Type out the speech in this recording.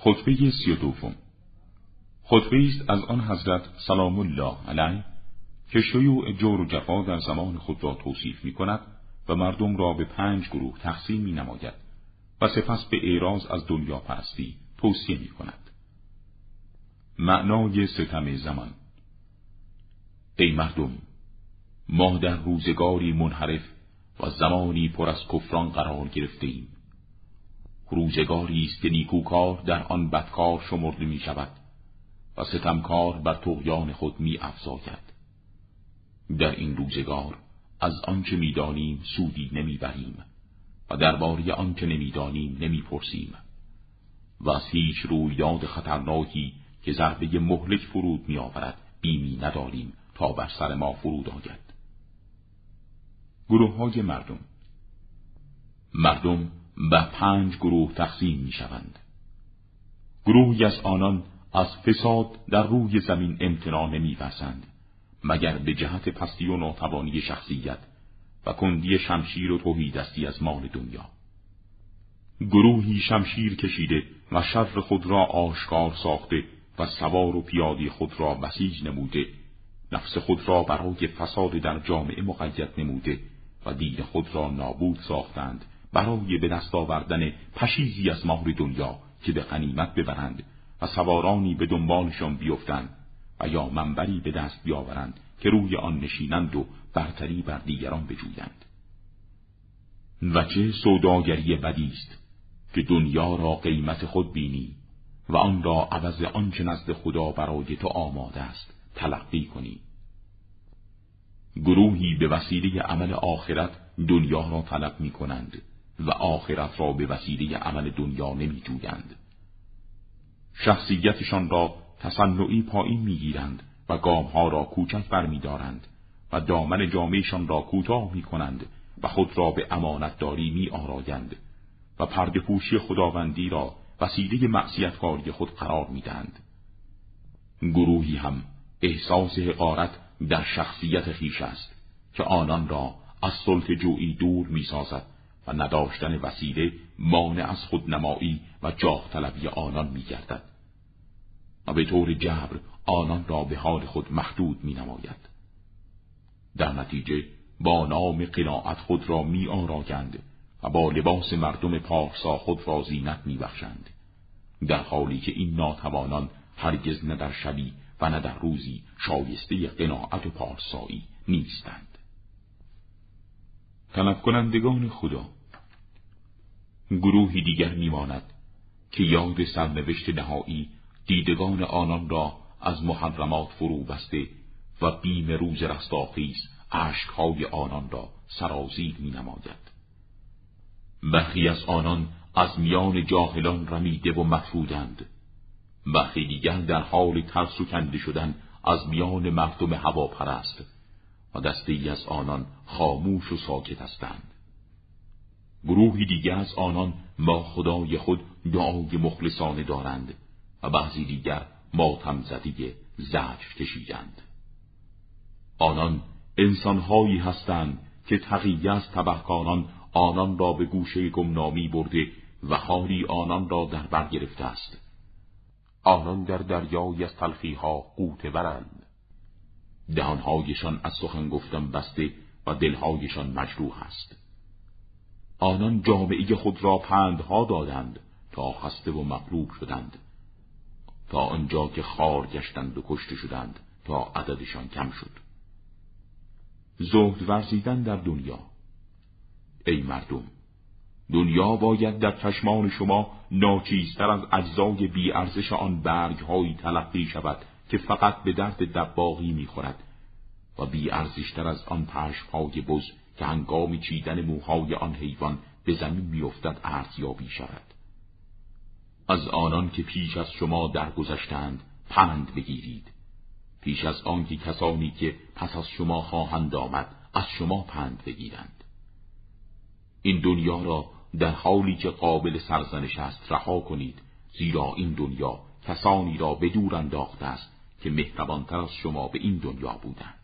خطبه سی و دوم خطبه است از آن حضرت سلام الله علیه که شیوع جور و جفا در زمان خود را توصیف می کند و مردم را به پنج گروه تقسیم می نماید و سپس به اعراض از دنیا پرستی توصیه می کند. معنای ستم زمان ای مردم ما در روزگاری منحرف و زمانی پر از کفران قرار گرفته ایم. روزگاری است که نیکوکار در آن بدکار شمرده می شود و ستمکار بر تغیان خود می افزاید. در این روزگار از آنچه می‌دانیم سودی نمی‌بریم و درباره آنچه نمی‌دانیم نمی‌پرسیم و از هیچ رویداد خطرناکی که ضربه مهلک فرود میآورد بیمی نداریم تا بر سر ما فرود آید گروه های مردم مردم به پنج گروه تقسیم می شوند. گروهی از آنان از فساد در روی زمین امتناع نمی مگر به جهت پستی و ناتوانی شخصیت و کندی شمشیر و دستی از مال دنیا گروهی شمشیر کشیده و شر خود را آشکار ساخته و سوار و پیادی خود را بسیج نموده نفس خود را برای فساد در جامعه مقید نموده و دین خود را نابود ساختند برای به دست آوردن پشیزی از مال دنیا که به غنیمت ببرند و سوارانی به دنبالشان بیفتند و یا منبری به دست بیاورند که روی آن نشینند و برتری بر دیگران بجویند. و چه سوداگری بدی است که دنیا را قیمت خود بینی و آن را عوض آنچه نزد خدا برای تو آماده است تلقی کنی. گروهی به وسیله عمل آخرت دنیا را طلب می کنند و آخرت را به وسیله عمل دنیا نمی جویند. شخصیتشان را تصنعی پایین می‌گیرند و گامها را کوچک برمیدارند و دامن جامعشان را کوتاه می کنند و خود را به امانتداری می آرایند و پرده پوشی خداوندی را وسیله معصیتکاری خود قرار می دهند. گروهی هم احساس حقارت در شخصیت خیش است که آنان را از سلط جویی دور می سازد و نداشتن وسیله مانع از خودنمایی و جاه طلبی آنان می گردد. و به طور جبر آنان را به حال خود محدود می نماید. در نتیجه با نام قناعت خود را می آراگند و با لباس مردم پارسا خود را زینت می بخشند. در حالی که این ناتوانان هرگز نه در شبی و نه در روزی شایسته قناعت و پارسایی نیستند. طلب کنندگان خدا گروهی دیگر میماند که یاد سرنوشت نهایی دیدگان آنان را از محرمات فرو بسته و بیم روز رستاخیز عشقهای آنان را سرازیر می نماید. برخی از آنان از میان جاهلان رمیده و مفرودند برخی دیگر در حال ترس و کنده شدن از میان مردم هواپرست و دسته ای از آنان خاموش و ساکت هستند گروهی دیگر از آنان با خدای خود دعای مخلصانه دارند و بعضی دیگر ماتم زدی زجر کشیدند. آنان انسانهایی هستند که تقیه از تبهکاران آنان را به گوشه گمنامی برده و حالی آنان را در بر گرفته است. آنان در دریای از تلخیها قوت برند. دهانهایشان از سخن گفتن بسته و دلهایشان مجروح است. آنان جامعه خود را پندها دادند تا خسته و مغلوب شدند تا آنجا که خار گشتند و کشته شدند تا عددشان کم شد. زهد ورزیدن در دنیا. ای مردم دنیا باید در چشمان شما ناچیزتر از اجزای بیارزش آن برگهایی تلقی شود که فقط به درد دباغی می‌خورد و بیارزشتر از آن پشمهای بز که هنگام چیدن موهای آن حیوان به زمین میافتد ارزیابی شود. از آنان که پیش از شما درگذشتند پند بگیرید. پیش از آنکه کسانی که پس از شما خواهند آمد از شما پند بگیرند. این دنیا را در حالی که قابل سرزنش است رها کنید زیرا این دنیا کسانی را به دور انداخته است که مهربانتر از شما به این دنیا بودند.